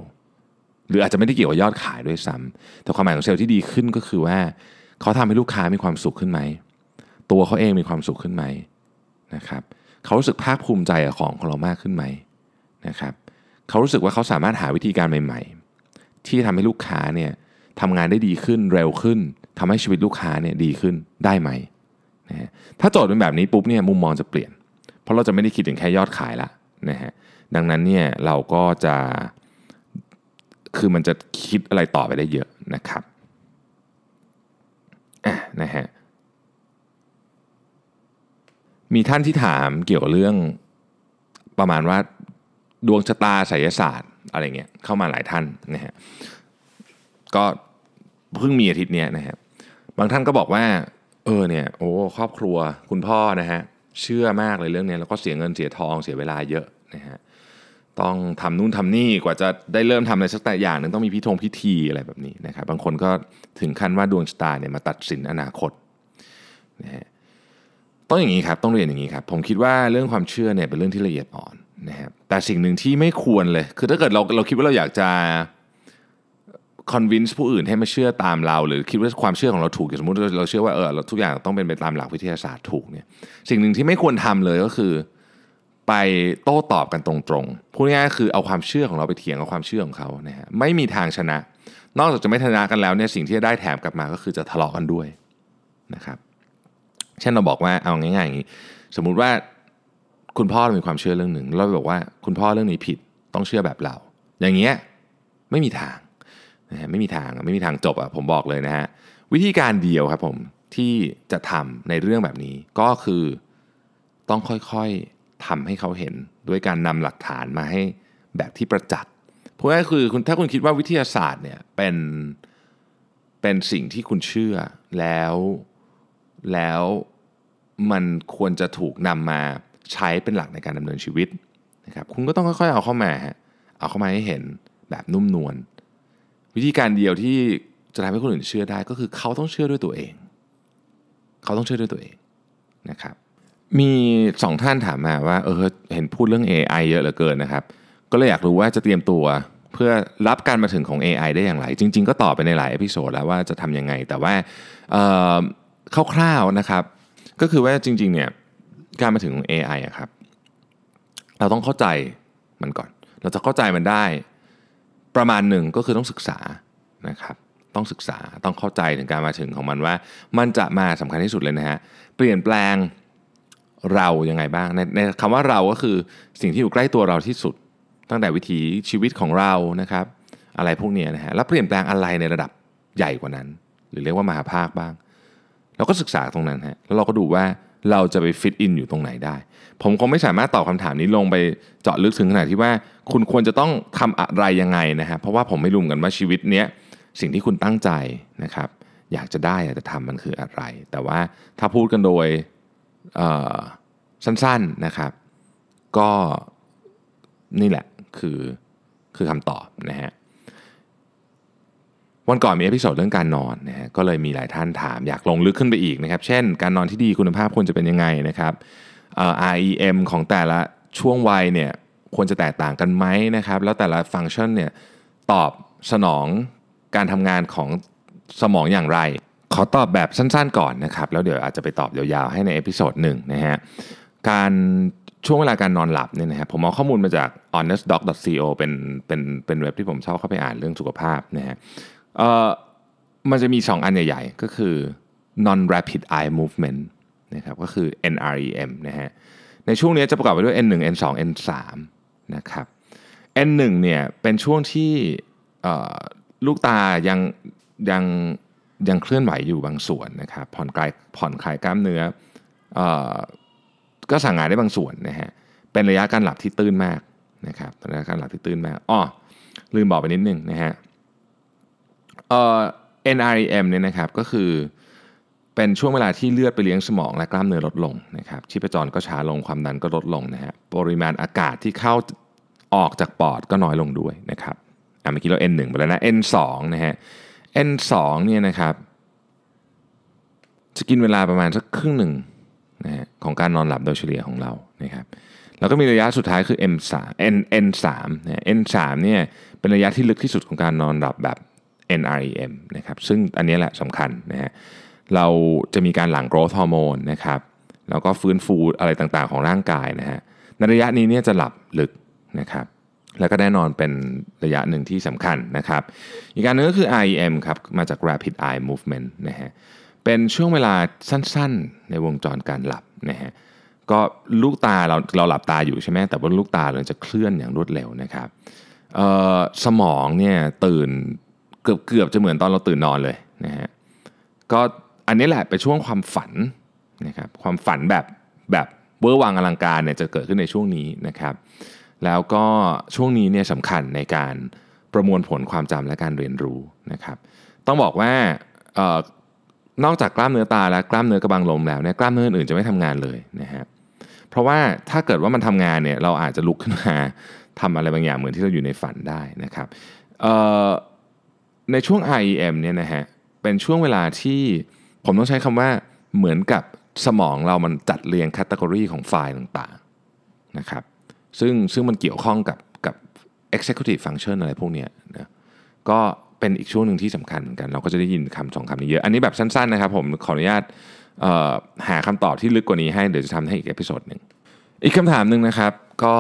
หรืออาจจะไม่ได้เกี่ยวกับยอดขายด้วยซ้ำแต่ความหมายของเซลล์ที่ดีขึ้นก็คือว่าเขาทำให้ลูกค้ามีความสุขขึ้นไหม ตัวเขาเองมีความสุขขึ้นไหมนะครับเขารู้สึกภาคภูมิใจกับของของเรามากขึ้นไหมนะครับเขารู้สึกว่าเขาสามารถหาวิธีการใหม่ ๆ ที่ทำให้ลูกค้าเนี่ยทำงานได้ดีขึ้นเร็วขึ้นทำให้ชีวิตลูกค้าเนี่ยดีขึ้นได้ไหมนะฮะถ้าโจทย์เป็นแบบนี้ปุ๊บเนี่ยมุมมองจะเปลี่ยน เพราะเราจะไม่ได้คิดถึงแค่ยอดขายละนะฮะดังนั้นเนี่ยเราก็จะ คือมันจะคิดอะไรต่อไปได้เยอะนะครับอะนะฮะมีท่านที่ถามเกี่ยวกับเรื่องประมาณว่าดวงชะตาไสยศาสตร์อะไรเงี้ยเข้ามาหลายท่านนะฮะก็เพิ่งมีอาทิตย์เนี้ยนะฮะบางท่านก็บอกว่า เออเนี่ยโอ้ครอบครัวคุณพ่อนะฮะเชื่อมากเลยเรื่องเนี้ยแล้วก็เสียเงินเสียทองเสียเวลาเยอะนะฮะ ต้องทำนู่นทำนี่กว่าจะได้เริ่มทำอะไรสักแต่อย่างหนึ่งต้องมีพิธงพิธีอะไรแบบนี้นะครับบางคนก็ถึงขั้นว่าดวงชะตาเนี่ยมาตัดสินอนาคตนะฮะต้องอย่างนี้ครับต้องเรียนอย่างนี้ครับผมคิดว่าเรื่องความเชื่อเนี่ยเป็นเรื่องที่ละเอียดอ่อนนะครับแต่สิ่งหนึ่งที่ไม่ควรเลย คือถ้าเกิดเราเราคิดว่าเราอยากจะ convince ผู้อื่นให้มาเชื่อตามเรา หรือคิดว่าความเชื่อของเราถูกอย่างสมมติเราเชื่อว่าเออเราทุกอย่างต้องเป็นไปตามหลักวิทยาศาสตร์ถูกเนี่ยสิ่งหนึ่งที่ไม่ควรทำเลยก็คือ ไปโต้ตอบกันตรงๆพูดง่ายๆคือเอาความเชื่อของเราไปเถียงกับความเชื่อของเขานะฮะไม่มีทางชนะ นอกจากจะไม่ชนะกันแล้วเนี่ยสิ่งที่จะได้แถมกลับมาก็คือจะทะเลาะกันด้วยนะครับเช่นเราบอกว่าเอาง่ายๆอย่างนี้สมมุติว่าคุณพ่อมีความเชื่อเรื่องหนึ่งเราบอกว่าคุณพ่อเรื่องนี้ผิดต้องเชื่อแบบเรา อย่างเงี้ยไม่มีทางนะฮะไม่มีทางไม่มีทางจบอะผมบอกเลยนะฮะวิธีการเดียวครับผมที่จะทำในเรื่องแบบนี้ก็คือต้องค่อยๆ ทำให้เขาเห็นด้วยการนำหลักฐานมาให้แบบที่ประจักษ์เพราะงั้นคือคุณถ้าคุณคิดว่าวิทยาศาสตร์เนี่ยเป็นเป็นสิ่งที่คุณเชื่อแล้วแล้วมันควรจะถูกนำมาใช้เป็นหลักในการดำเนินชีวิตนะครับคุณก็ต้องค่อยๆเอาเข้ามาฮะเอาเข้ามาให้เห็นแบบนุ่มนวลวิธีการเดียวที่จะทำให้คนอื่นเชื่อได้ก็คือเขาต้องเชื่อด้วยตัวเอง เขาต้องเชื่อด้วยตัวเองนะครับ มีสองท่านถามมาว่าเออเห็นพูดเรื่อง AI เยอะเหลือเกินนะครับ ก็เลยอยากรู้ว่าจะเตรียมตัวเพื่อรับการมาถึงของ AI ได้อย่างไร จริง ๆ ก็ตอบไปในหลาย episode แล้วว่าจะทำยังไง แต่ว่าคร่าวๆนะครับ ก็คือว่าจริงๆเนี่ยการมาถึงของ AI อะครับ เราต้องเข้าใจมันก่อน เราจะเข้าใจมันได้ ประมาณหนึ่งก็คือต้องศึกษานะครับต้องศึกษาต้องเข้าใจถึงการมาถึงของมันว่า มันจะมาสำคัญที่สุดเลยนะฮะเปลี่ยนแปลง เรายังไงบ้างในในคำว่าเราก็คือสิ่งที่อยู่ใกล้ตัวเราที่สุด ตั้งแต่วิถีชีวิตของเรานะครับ อะไรพวกนี้นะฮะแล้วเปลี่ยนแปลงอะไรในระดับใหญ่กว่านั้น หรือเรียกว่ามหาภาคบ้าง เราก็ศึกษาตรงนั้นฮะแล้วเราก็ดูว่าเราจะไป fit in อยู่ตรงไหนได้ ผมคงไม่สามารถตอบคำถามนี้ลงไปเจาะลึกถึงขนาดที่ว่า คุณควรจะต้องทำอะไรยังไงนะฮะเพราะว่าผมไม่รู้กันว่าชีวิตเนี้ยสิ่งที่คุณตั้งใจนะครับ อยากจะได้อยากจะทำมันคืออะไร แต่ว่าถ้าพูดกันโดย สั้นๆนะครับ ก็นี่แหละคือคือคำตอบนะฮะวันก่อนมี episode เรื่องการนอนนะฮะก็เลยมีหลายท่านถามอยากลงลึกขึ้นไปอีกนะครับ เช่น การนอนที่ดีคุณภาพควรจะเป็นยังไงนะครับ REM ของแต่ละช่วงวัยเนี่ยควรจะแตกต่างกันไหมนะครับ แล้วแต่ละฟังก์ชันเนี่ยตอบสนองการทำงานของสมองอย่างไร ขอตอบแบบสั้นๆก่อนนะครับแล้วเดี๋ยวอาจจะไปตอบยาวๆให้ใน episode หนึ่งนะฮะการช่วงเวลาการนอนหลับเนี่ยนะครับผมเอาข้อมูลมาจาก honestdoc.co เป็นเป็นเป็นเว็บที่ผมชอบเข้าไปอ่านเรื่องสุขภาพนะฮะเอ่อมันจะมี 2 อันใหญ่ๆ ก็คือ non rapid eye movement นะครับก็คือ NREM นะฮะในช่วงนี้จะประกอบไปด้วย N1 N2 N3 นะครับ N1 เนี่ยเป็นช่วงที่ลูกตายังยัง ยังเคลื่อนไหวอยู่บางส่วนนะครับผ่อนคลายผ่อนคลายกล้ามเนื้ออก็สั่งงานได้บางส่วนนะฮะเป็นระยะการหลับที่ตื้นมากนะครับระยะการหลับที่ตื้นมากอ๋อลืมบอกไปนิดนึงนะฮะเอ่อ NREM เนี่ยนะครับก็คือเป็นช่วงเวลาที่เลือดไปเลี้ยงสมองและกล้ามเนื้อลดลงนะครับชีพจรก็ช้าลงความดันก็ลดลงนะฮะปริมาณอากาศที่เข้าออกจากปอดก็น้อยลงด้วยนะครับอะเมื่อกี้เรา N1 ไปแล้วนะ N2 นะฮะ N2 เนี่ยนะครับ จะกินเวลาประมาณสักครึ่งหนึ่งนะฮะของการนอนหลับโดยเฉลี่ยของเรานะครับแล้วก็มีระยะสุดท้ายคือ M3 N N3 นะ N3 เนี่ยเป็นระยะที่ลึกที่สุดของการนอนหลับแบบ NREM นะครับซึ่งอันนี้แหละสำคัญนะฮะเราจะมีการหลั่งโกรทฮอร์โมนนะครับแล้วก็ฟื้นฟูอะไรต่างๆของร่างกายนะฮะในระยะนี้เนี่ยจะหลับลึกนะครับ แล้วก็แน่นอนเป็นระยะหนึ่งที่สำคัญนะครับ อีกการนึงก็คือ REM ครับมาจาก Rapid Eye Movement นะฮะเป็นช่วงเวลาสั้นๆ ในวงจรการหลับนะฮะก็ลูกตาเราเราหลับตาอยู่ใช่ไหมแต่ว่าลูกตาเราจะเคลื่อนอย่างรวดเร็วนะครับสมองเนี่ยตื่นเกือบเกือบจะเหมือนตอนเราตื่นนอนเลยนะฮะก็อันนี้แหละเป็นช่วงความฝันนะครับความฝันแบบแบบเวอร์วังอลังการเนี่ยจะเกิดขึ้นในช่วงนี้นะครับ แล้วก็ช่วงนี้เนี่ยสำคัญในการประมวลผลความจำและการเรียนรู้นะครับต้องบอกว่านอกจากกล้ามเนื้อตาและกล้ามเนื้อกระบังลมแล้วเนี่ยกล้ามเนื้ออื่นจะไม่ทำงานเลยนะฮะเพราะว่าถ้าเกิดว่ามันทำงานเนี่ยเราอาจจะลุกขึ้นมาทำอะไรบางอย่างเหมือนที่เราอยู่ในฝันได้นะครับในช่วง REM เนี่ยนะฮะเป็นช่วงเวลาที่ผมต้องใช้คำว่าเหมือนกับสมองเรามันจัดเรียงแคตตากรีของไฟล์ต่างๆนะครับ ซึ่งซึ่งมันเกี่ยวข้องกับกับ executive function อะไรพวกนี้นะก็เป็นอีกช่วงหนึ่งที่สำคัญเหมือนกัน เราก็จะได้ยินคำสองคำนี้เยอะ อันนี้แบบสั้นๆนะครับผมขออนุญาตหาคำตอบที่ลึกกว่านี้ให้เดี๋ยวจะทำให้อีก episode หนึ่งอีกคำถามหนึ่งนะครับก็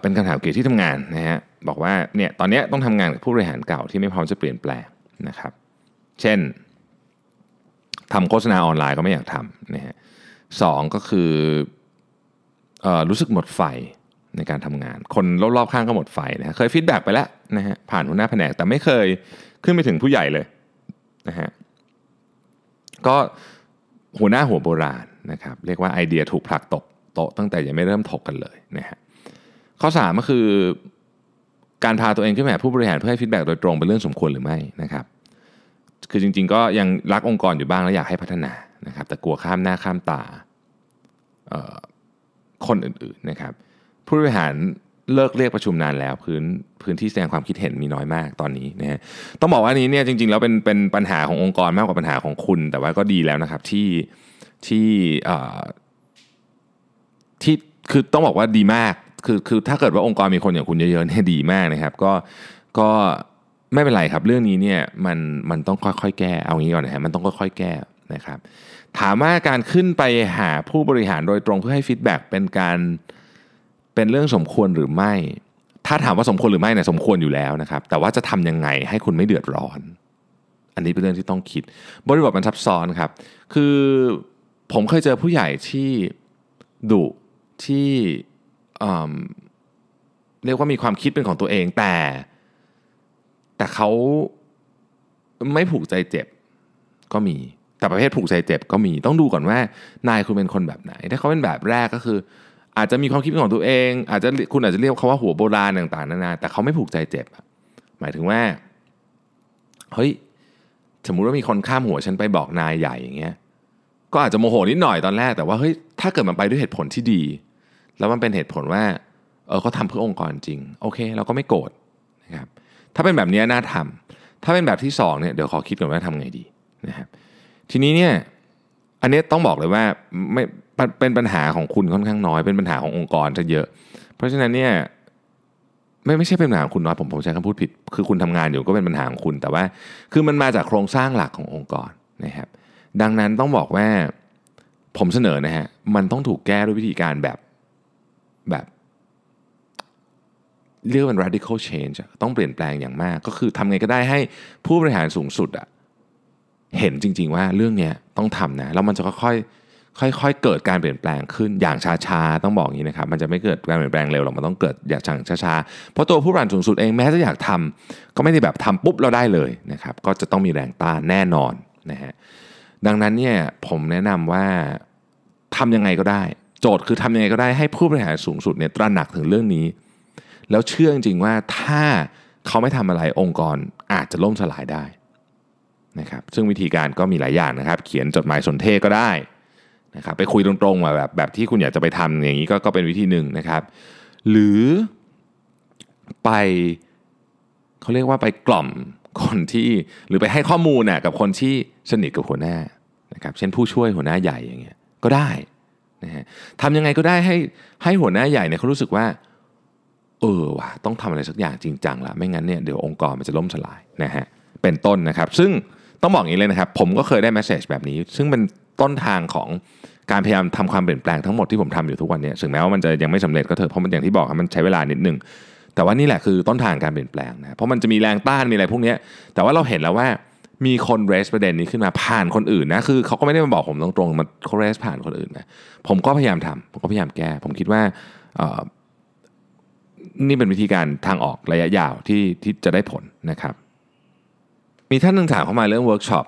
เป็นคำถามเกี่ยวกับที่ทำงานนะฮะบอกว่าเนี่ยตอนนี้ต้องทำงานกับผู้บริหารเก่าที่ไม่พร้อมจะเปลี่ยนแปลงนะครับ เช่นทำโฆษณาออนไลน์ก็ไม่อยากทำนะฮะสองก็คือ รู้สึกหมดไฟในการทำงาน คนรอบๆข้างก็หมดไฟนะเคย feedback ไปแล้วนะฮะผ่านหัวหน้าแผนกแต่ไม่เคยขึ้นไปถึงผู้ใหญ่เลยนะฮะก็หัวหน้าหัวโบราณนะครับเรียกว่าไอเดียถูกผลักตกโต๊ะตั้งแต่ยังไม่เริ่มถกกันเลยนะฮะข้อ3ก็คือการพาตัวเองขึ้นหาผู้บริหารเพื่อให้ feedback โดยตรงเป็นเรื่องสมควรหรือไม่นะครับคือจริง ๆ ก็ยังรักองค์กรอยู่บ้างและอยากให้พัฒนานะครับแต่กลัวข้ามหน้าข้ามตา คนอื่นๆนะครับผู้บริหารเลิกเรียกประชุมนานแล้วพื้นพื้นที่แสดงความคิดเห็นมีน้อยมากตอนนี้นะฮะต้องบอกว่านี้เนี่ยจริงๆแล้วเป็นเป็นปัญหาขององค์กรมากกว่าปัญหาของคุณ แต่ว่าก็ดีแล้วนะครับที่ที่ที่คือต้องบอกว่าดีมากคือคือถ้าเกิดว่าองค์กรมีคนอย่างคุณเยอะๆเนี่ยดีมากนะครับ ก็ก็ไม่เป็นไรครับเรื่องนี้เนี่ยมันมันต้องค่อยๆ แก้เอางี้ก่อนนะฮะมันต้องค่อยๆแก้นะครับ ถามว่าการขึ้นไปหาผู้บริหารโดยตรงเพื่อให้ฟีดแบ็กเป็นการเป็นเรื่องสมควรหรือไม่ ถ้าถามว่าสมควรหรือไม่เนี่ยสมควรอยู่แล้วนะครับ แต่ว่าจะทำยังไงให้คุณไม่เดือดร้อน อันนี้เป็นเรื่องที่ต้องคิด บริบทมันซับซ้อนครับ คือผมเคยเจอผู้ใหญ่ที่ดุที่เอิ่มเรียกว่ามีความคิดเป็นของตัวเองแต่ แต่เขาไม่ผูกใจเจ็บก็มี แต่ประเภทผูกใจเจ็บก็มีต้องดูก่อนว่านายคุณเป็นคนแบบไหน ถ้าเขาเป็นแบบแรกก็คือ อาจจะมีความคิดเป็นของตัวเอง อาจจะคุณอาจจะเรียกเขาว่าหัวโบราณต่างๆนานาแต่เขาไม่ผูกใจเจ็บหมายถึงว่าเฮ้ยสมมุติว่ามีคนข้ามหัวฉันไปบอกนายใหญ่อย่างเงี้ยก็อาจจะโมโหนิดหน่อยตอนแรกแต่ว่าเฮ้ยถ้าเกิดมันไปด้วยเหตุผลที่ดี แล้วมันเป็นเหตุผลว่าเออเขาทำเพื่อองค์กรจริง โอเค เราก็ไม่โกรธนะครับถ้าเป็นแบบนี้น่าทำถ้าเป็นแบบที่สองเนี่ยเดี๋ยวขอคิดก่อนว่าทำไงดีนะครับ ทีนี้เนี่ยอันนี้ต้องบอกเลยว่าไม่เป็นปัญหาของคุณค่อนข้างน้อย เป็นปัญหาขององค์กรจะเยอะ เพราะฉะนั้นเนี่ยไม่ไม่ใช่เป็นปัญหาของคุณน้อยผมผมใช้คำพูดผิด คือคุณทำงานอยู่ก็เป็นปัญหาของคุณแต่ว่า คือมันมาจากโครงสร้างหลักขององค์กรนะครับ ดังนั้นต้องบอกว่าผมเสนอนะฮะมันต้องถูกแก้ด้วยวิธีการแบบแบบเรียกว่าเป็น radical change ต้องเปลี่ยนแปลงอย่างมาก ก็คือทำไงก็ได้ให้ผู้บริหารสูงสุดอะ เห็นจริง ๆ ว่าเรื่องเนี้ยต้องทำนะแล้วมันจะค่อยๆค่อยๆเกิดการเปลี่ยนแปลงขึ้นอย่างช้าๆต้องบอกอย่างนี้นะครับมันจะไม่เกิดการเปลี่ยนแปลงเร็วหรอกมันต้องเกิดอย่างช้าๆเพราะตัวผู้บริหารสูงสุดเองแม้จะอยากทำก็ไม่ได้แบบทำปุ๊บเราได้เลยนะครับก็จะต้องมีแรงต้านแน่นอนนะฮะดังนั้นเนี่ยผมแนะนำว่าทำยังไงก็ได้ โจทย์คือทำยังไงก็ได้ให้ผู้บริหารสูงสุดเนี่ยตระหนักถึงเรื่องนี้ แล้วเชื่อจริงๆว่าถ้าเขาไม่ทำอะไรองค์กรอาจจะล่มสลายได้ นะครับซึ่งวิธีการก็มีหลายอย่างนะครับ เขียนจดหมายสนเทศก็ได้นะครับไปคุยตรงๆแบบแบบที่คุณอยากจะไปทำอย่างนี้ก็ก็เป็นวิธีหนึ่งนะครับ หรือไปเขาเรียกว่าไปกล่อมคนที่หรือไปให้ข้อมูลน่ะกับคนที่สนิทกับหัวหน้านะครับเช่นผู้ช่วยหัวหน้าใหญ่อย่างเงี้ยก็ได้นะฮะทำยังไงก็ได้ให้ให้หัวหน้าใหญ่เนี่ยเขารู้สึกว่า เออว่ะต้องทำอะไรสักอย่างจริงจังละไม่งั้นเนี่ยเดี๋ยวองค์กรมันจะล่มสลายนะฮะเป็นต้นนะครับ ซึ่ง ต้องบอกอย่างนี้เลยนะครับ ผมก็เคยได้แมสเซจแบบนี้ ซึ่งเป็นต้นทางของการพยายามทำความเปลี่ยนแปลงทั้งหมดที่ผมทำอยู่ทุกวันนี้ถึงแม้ว่ามันจะยังไม่สำเร็จก็เถอะเพราะมันอย่างที่บอกครับมันใช้เวลานิดนึงแต่ว่านี่แหละคือต้นทางการเปลี่ยนแปลงนะเพราะมันจะมีแรงต้านมีอะไรพวกนี้แต่ว่าเราเห็นแล้วว่ามีคน raise ประเด็นนี้ขึ้นมาผ่านคนอื่นนะคือเขาก็ไม่ได้มาบอกผมตรงๆมันเขา raise ผ่านคนอื่นนะผมก็พยายามทำผมก็พยายามแก้ ผมคิดว่านี่เป็นวิธีการทางออกระยะยาวที่ที่จะได้ผลนะครับ มีท่านหนึ่งถามเข้ามาเรื่องเวิร์กช็อป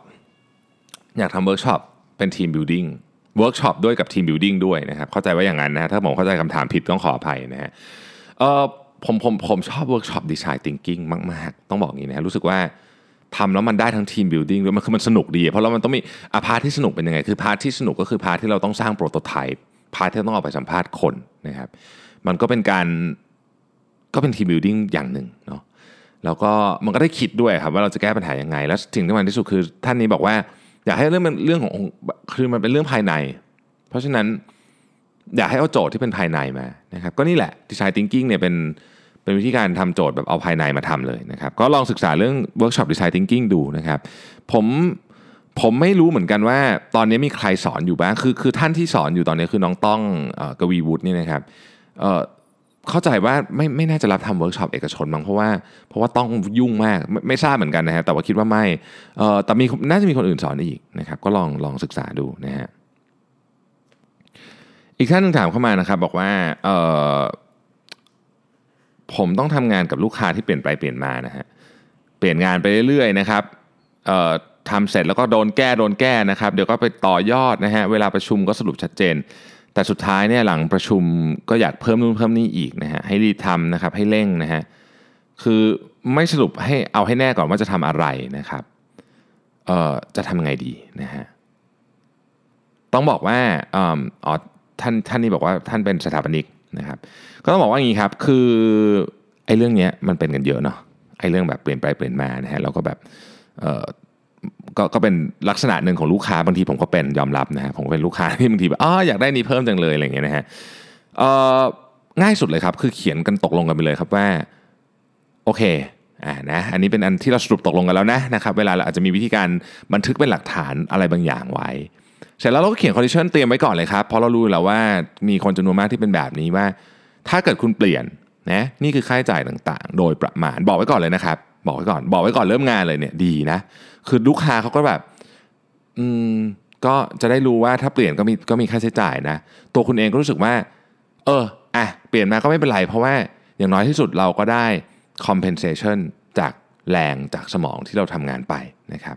อยากทำเวิร์กช็อปเป็น team building เวิร์กช็อปด้วยกับ team building ด้วยนะครับเข้าใจว่าอย่างนั้นนะถ้าผมเข้าใจคำถามผิดต้องขออภัยนะฮะเออผมผมผมชอบเวิร์กช็อป design thinking มาก ๆ ต้องบอกอย่างนี้นะรู้สึกว่าทำแล้วมันได้ทั้ง team building ด้วยมันคือมันสนุกดี เพราะเรามันต้องมีอ่า part ที่สนุกเป็นยังไง คือ part ที่สนุกก็คือ part ที่เราต้องสร้าง prototype part ที่ต้องออกไปสัมภาษณ์คนนะครับมันก็เป็นการก็เป็น team building อย่างหนึ่งเนาะ แล้วก็มันก็ได้คิดด้วยครับว่าเราจะแก้ปัญหายังไง แล้วสิ่งที่สำคัญที่สุดคือท่านนี้บอกว่า อยากให้เรื่องเป็นเรื่องของคือมันเป็นเรื่องภายใน เพราะฉะนั้นอยากให้เอาโจทย์ที่เป็นภายในมานะครับก็นี่แหละ design thinking เนี่ยเป็นเป็นวิธีการทำโจทย์แบบเอาภายในมาทำเลยนะครับก็ลองศึกษาเรื่องเวิร์กช็อป design thinking ดูนะครับผมผมไม่รู้เหมือนกันว่าตอนนี้มีใครสอนอยู่บ้างคือคือท่านที่สอนอยู่ตอนนี้คือน้องต้องกวีวุฒินี่นะครับ เข้าใจว่าไม่ไม่น่าจะรับทำเวิร์กช็อปเอกชนมั้งเพราะว่าเพราะว่าต้องยุ่งมากไม่ไม่ทราบเหมือนกันนะฮะแต่ว่าคิดว่าไม่เอ่อแต่มีน่าจะมีคนอื่นสอนอีกนะครับ ก็ลองลองศึกษาดูนะฮะอีกท่านนึงถามเข้ามานะครับ บอกว่าเอ่อผมต้องทำงานกับลูกค้าที่เปลี่ยนไปเปลี่ยนมานะฮะเปลี่ยนงานไปเรื่อยๆนะครับเอ่อทำเสร็จแล้วก็โดนแก้โดนแก้นะครับ เดี๋ยวก็ไปต่อยอดนะฮะเวลาประชุมก็สรุปชัดเจน แต่สุดท้ายเนี่ยหลังประชุมก็อยากเพิ่มนู่นเพิ่มนี่อีกนะฮะให้รีบทำนะครับให้เร่งนะฮะคือไม่สรุปให้เอาให้แน่ก่อนว่าจะทำอะไรนะครับเอ่อจะทำไงดีนะฮะต้องบอกว่าอ๋อท่านท่านนี้บอกว่าท่านเป็นสถาปนิกนะครับ ก็ต้องบอกว่าอย่างนี้ครับคือไอ้เรื่องเนี้ยมันเป็นกันเยอะเนาะไอ้เรื่องแบบเปลี่ยนไปเปลี่ยนมานะฮะแล้วก็แบบเออ ก็ก็เป็นลักษณะหนึ่งของลูกค้าบางทีผมก็เป็นยอมรับนะฮะผมก็เป็นลูกค้าที่บางทีแบบอ๋ออยากได้นี้เพิ่มจังเลยอะไรอย่างเงี้ยนะฮะง่ายสุดเลยครับคือเขียนกันตกลงกันไปเลยครับว่าโอเคอ่านะอันนี้เป็นอันที่เราสรุปตกลงกันแล้วนะนะครับเวลาเราอาจจะมีวิธีการบันทึกเป็นหลักฐานอะไรบางอย่างไว้ เสร็จแล้วเราก็เขียน condition เตรียมไว้ก่อนเลยครับเพราะเรารู้แล้วว่ามีคนจำนวนมากที่เป็นแบบนี้ว่า ถ้าเกิดคุณเปลี่ยนนะนี่คือค่าใช้จ่ายต่างๆ โดยประมาณบอกไว้ก่อนเลยนะครับ บอกไว้ก่อน บอกไว้ก่อนเริ่มงานเลยเนี่ยดีนะ คือลูกค้าเขาก็แบบ อืม ก็จะได้รู้ว่าถ้าเปลี่ยนก็มีก็มีค่าใช้จ่ายนะ ตัวคุณเองก็รู้สึกว่า เออ อะ เปลี่ยนมาก็ไม่เป็นไร เพราะว่าอย่างน้อยที่สุดเราก็ได้ compensation จากแรงจากสมองที่เราทำงานไปนะครับ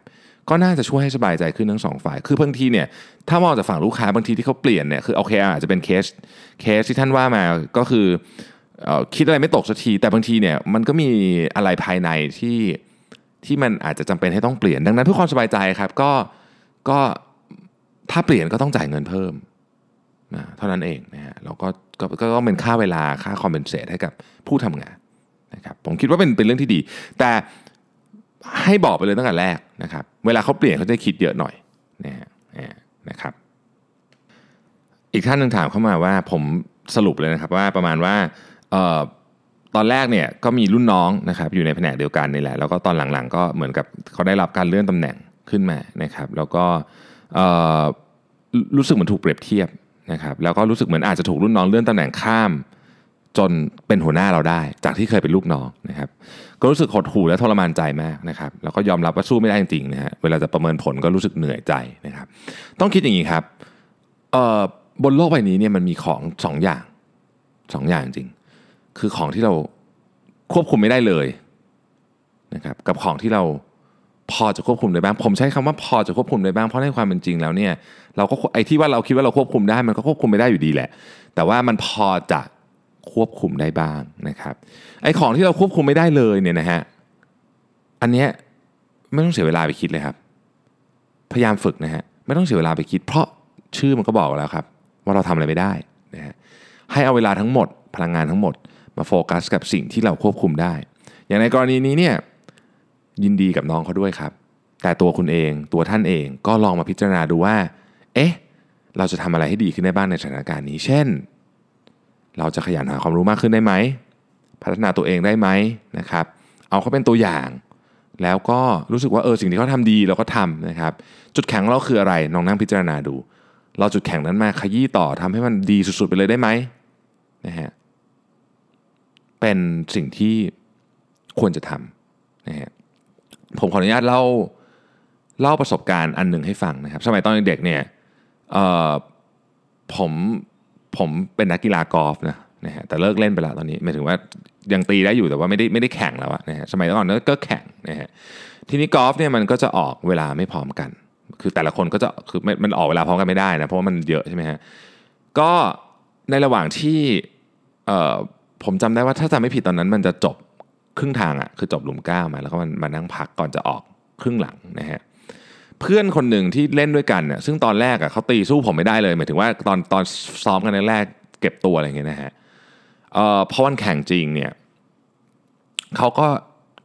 ก็น่าจะช่วยให้สบายใจขึ้นทั้งสองฝ่าย คือบางทีเนี่ย ถ้ามองจากฝั่งลูกค้าบางทีที่เขาเปลี่ยนเนี่ย คือโอเคอาจจะเป็นเคส เคสที่ท่านว่ามาก็คือเออ คิดอะไรไม่ตกสักที แต่บางทีเนี่ยมันก็มีอะไรภายในที่ที่มันอาจจะจำเป็นให้ต้องเปลี่ยนดังนั้นเพื่อความสบายใจครับก็ก็ถ้าเปลี่ยนก็ต้องจ่ายเงินเพิ่มนะเท่านั้นเองนะฮะแล้วก็ก็ต้องเป็นค่าเวลาค่าคอมเพนเซตให้กับผู้ทำงานนะครับผมคิดว่าเป็นเป็นเรื่องที่ดี แต่ให้บอกไปเลยตั้งแต่แรกนะครับ เวลาเขาเปลี่ยนเขาจะคิดเยอะหน่อยนะฮะนะครับ อีกท่านหนึ่งถามเข้ามาว่าผมสรุปเลยนะครับว่าประมาณว่า ตอนแรกเนี่ยก็มีรุ่นน้องนะครับอยู่ในแผนกเดียวกันนี่แหละแล้วก็ตอนหลังๆ ก็เหมือนกับเขาได้รับการเลื่อนตำแหน่งขึ้นมานะครับแล้วก็รู้สึกเหมือนถูกเปรียบเทียบนะครับแล้วก็รู้สึกเหมือนอาจจะถูกรุ่นน้องเลื่อนตำแหน่งข้าม จนเป็นหัวหน้าเราได้ จากที่เคยเป็นลูกน้องนะครับก็รู้สึกหดหู่และทรมานใจมากนะครับแล้วก็ยอมรับว่าสู้ไม่ได้จริงๆนะฮะเวลาจะประเมินผลก็รู้สึกเหนื่อยใจนะครับต้องคิดอย่างนี้ครับบนโลกใบนี้เนี่ยมันมีของสองอย่างสองอย่างจริง คือของที่เราควบคุมไม่ได้เลยนะครับกับของที่เราพอจะควบคุมได้บ้าง ผมใช้คำว่าพอจะควบคุมได้บ้างเพราะในความเป็นจริงแล้วเนี่ยเราก็ไอ้ที่ว่าเราคิดว่าเราควบคุมได้มันก็ควบคุมไม่ได้อยู่ดีแหละ แต่ว่ามันพอจะควบคุมได้บ้างนะครับไอ้ของที่เราควบคุมไม่ได้เลยเนี่ยนะฮะอันเนี้ยไม่ต้องเสียเวลาไปคิดเลยครับ พยายามฝึกนะฮะไม่ต้องเสียเวลาไปคิด เพราะชื่อมันก็บอกแล้วครับ ว่าเราทำอะไรไม่ได้นะฮะให้เอาเวลาทั้งหมด พลังงานทั้งหมด มาโฟกัสกับสิ่งที่เราควบคุมได้ อย่างในกรณีนี้เนี่ยยินดีกับน้องเขาด้วยครับ แต่ตัวคุณเองตัวท่านเองก็ลองมาพิจารณาดูว่า เอ๊ะ เราจะทำอะไรให้ดีขึ้นได้บ้างในสถานการณ์นี้ เช่น เราจะขยันหาความรู้มากขึ้นได้ไหม พัฒนาตัวเองได้ไหมนะครับ เอาเขาเป็นตัวอย่าง แล้วก็รู้สึกว่าเออสิ่งที่เขาทำดีเราก็ทำนะครับ จุดแข็งเราคืออะไรลองนั่งพิจารณาดู เราจุดแข็งนั้นมาขยี้ต่อทำให้มันดีสุดๆไปเลยได้ไหมนะฮะ เป็นสิ่งที่ควรจะทำนะฮะผมขออนุญาตเล่าเล่าประสบการณ์อันหนึ่งให้ฟังนะครับ สมัยตอนเด็กเนี่ยผมผมเป็นนักกีฬากอล์ฟนะนะฮะแต่เลิกเล่นไปแล้วตอนนี้หมายถึงว่ายังตีได้อยู่แต่ว่าไม่ได้ไม่ได้แข่งแล้วอะนะฮะสมัยก่อนก็แข่งนะฮะทีนี้กอล์ฟเนี่ยมันก็จะออกเวลาไม่พร้อมกัน คือแต่ละคนก็จะคือมันมันออกเวลาพร้อมกันไม่ได้นะเพราะว่ามันเยอะใช่ไหมฮะก็ในระหว่างที่เอ่อ ผมจำได้ว่าถ้าจำไม่ผิดตอนนั้น มันจะจบครึ่งทางอะคือจบหลุมเก้ามาแล้วก็มันมานั่งพักก่อนจะออกครึ่งหลังนะฮะเพื่อนคนหนึ่งที่เล่นด้วยกันเนี่ยซึ่งตอนแรกอะเขาตีสู้ผมไม่ได้เลยหมายถึงว่าตอนตอนซ้อมกันแรกเก็บตัวอะไรอย่างเงี้ยนะฮะเอ่อพอวันแข่งจริงเนี่ยเขาก็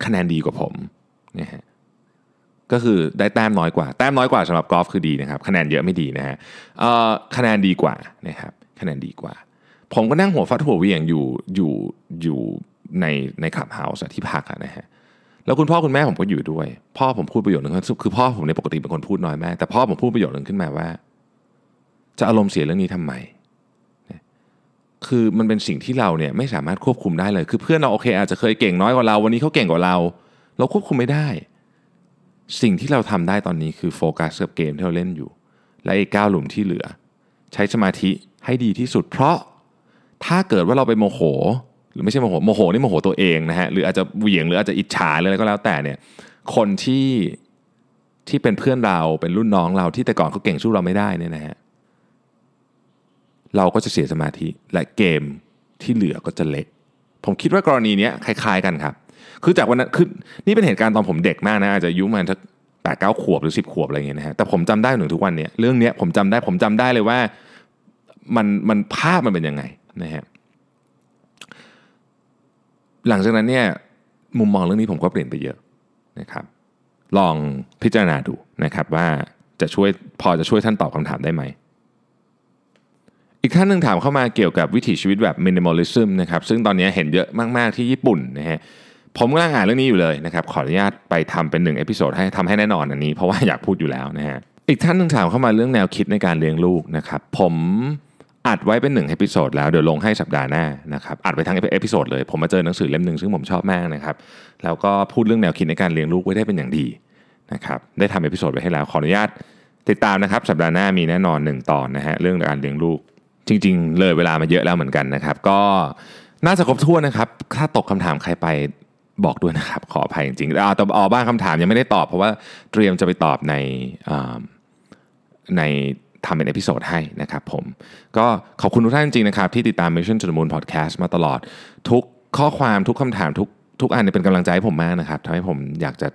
คะแนนดีกว่าผมนะฮะก็คือได้แต้มน้อยกว่า แต้มน้อยกว่าสำหรับกอล์ฟคือดีนะครับ คะแนนเยอะไม่ดีนะฮะเออคะแนนดีกว่านะครับคะแนนดีกว่า ผมก็นั่งหัวฟัดหัวเวียงอยู่อยู่อยู่ในในขับเฮาส์ที่พักะนะฮะแล้วคุณพ่อคุณแม่ผมก็อยู่ด้วย พ่อผมพูดประโยชน์หนึ่งคือพ่อผมในปกติเป็นคนพูดน้อยแมากแต่พ่อผมพูดประโยชน์หนึ่งขึ้นมาว่า จะอารมณ์เสียเรื่องนี้ทำไมคือมันเป็นสิ่งที่เราเนี่ยไม่สามารถควบคุมได้เลย คือเพื่อนเราโอเค อาจจะเคยเก่งน้อยกว่าเรา วันนี้เขาเก่งกว่าเรา เราควบคุมไม่ได้ สิ่งที่เราทำได้ตอนนี้คือโฟกัสกับเกมที่เราเล่นอยู่ และไอ้ก้าวหลุมที่เหลือ ใช้สมาธิให้ดีที่สุดเพราะ ถ้าเกิดว่าเราไปโมโห หรือไม่ใช่โมโหโมโหนี่โมโหตัวเองนะฮะหรืออาจจะเหวี่ยงหรืออาจจะอิจฉาหรืออะไรก็แล้วแต่เนี่ยคนที่ที่เป็นเพื่อนเราเป็นรุ่นน้องเราที่แต่ก่อนเขาเก่งสู้เราไม่ได้เนี่ยนะฮะเราก็จะเสียสมาธิและเกมที่เหลือก็จะเละผมคิดว่ากรณีนี้คล้าย ๆ กันครับ คือจากวันนั้นคือนี่เป็นเหตุการณ์ตอนผมเด็กมากนะอาจจะอายุมันสักแปดเก้าขวบหรือสิบขวบอะไรเงี้ยนะฮะแต่ผมจำได้ถึงทุกวันเนี้ยเรื่องเนี้ยผมจำได้ผมจำได้เลยว่ามันมันภาพมันเป็นยังไง นะฮะหลังจากนั้นเนี่ยมุมมองเรื่องนี้ผมก็เปลี่ยนไปเยอะนะครับ ลองพิจารณาดูนะครับว่าจะช่วยพอจะช่วยท่านตอบคำถามได้ไหม อีกท่านหนึ่งถามเข้ามาเกี่ยวกับวิถีชีวิตแบบ minimalism นะครับซึ่งตอนนี้เห็นเยอะมาก ๆ ที่ญี่ปุ่นนะฮะผมกำลังอ่านเรื่องนี้อยู่เลยนะครับขออนุญาตไปทำเป็นหนึ่ง episode ให้ทำให้แน่นอนอันนี้เพราะว่าอยากพูดอยู่แล้วนะฮะอีกท่านหนึ่งถามเข้ามาเรื่องแนวคิดในการเลี้ยงลูกนะครับผม อัดไว้เป็นหนึ่ง episode แล้วเดี๋ยวลงให้สัปดาห์หน้านะครับอัดไปทั้ง episode เลยผมมาเจอหนังสือเล่มหนึ่งซึ่งผมชอบมากนะครับแล้วก็พูดเรื่องแนวคิดในการเลี้ยงลูกไว้ได้เป็นอย่างดีนะครับได้ทำ episode ไว้ให้แล้วขออนุญาตติดตามนะครับ สัปดาห์หน้ามีแน่นอนหนึ่งตอนนะฮะเรื่องการเลี้ยงลูก จริง ๆ เลยเวลามาเยอะแล้วเหมือนกันนะครับ ก็น่าจะครบถ้วนนะครับถ้าตกคำถามใครไปบอกด้วยนะครับ ขออภัยจริงๆแต่อ้อบางคำถามยังไม่ได้ตอบ เพราะว่าเตรียมจะไปตอบในใน ทำเป็น episode ให้นะครับผม ก็ขอบคุณทุกท่านจริงๆนะครับ ที่ติดตาม Mission to the Moon Podcast มาตลอด ทุกข้อความทุกคำถามทุกทุกอันเป็นกำลังใจให้ผมมากนะครับทำให้ผมอยากจะ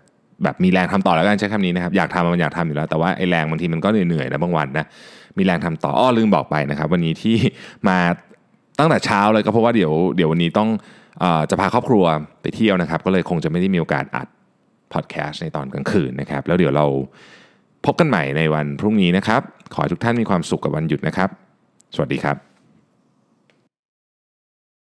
แบบมีแรงทำต่อแล้วกันใช้คำนี้นะครับอยากทำมันอยากทำอยู่แล้ว แต่ว่าไอ้แรงบางทีมันก็เหนื่อยๆนะบางวันนะมีแรงทำต่ออ้อลืมบอกไปนะครับ วันนี้ที่มาตั้งแต่เช้าเลยก็เพราะว่าเดี๋ยวเดี๋ยววันนี้ต้องอจะพาครอบครัวไปเที่ยวนะครับ ก็เลยคงจะไม่ได้มีโอกาสอัดพอดแคสต์ในตอนกลางคืนนะครับ แล้วเดี๋ยวเรา พบกันใหม่ในวันพรุ่งนี้นะครับ ขอให้ทุกท่านมีความสุขกับวันหยุดนะครับ สวัสดีครับ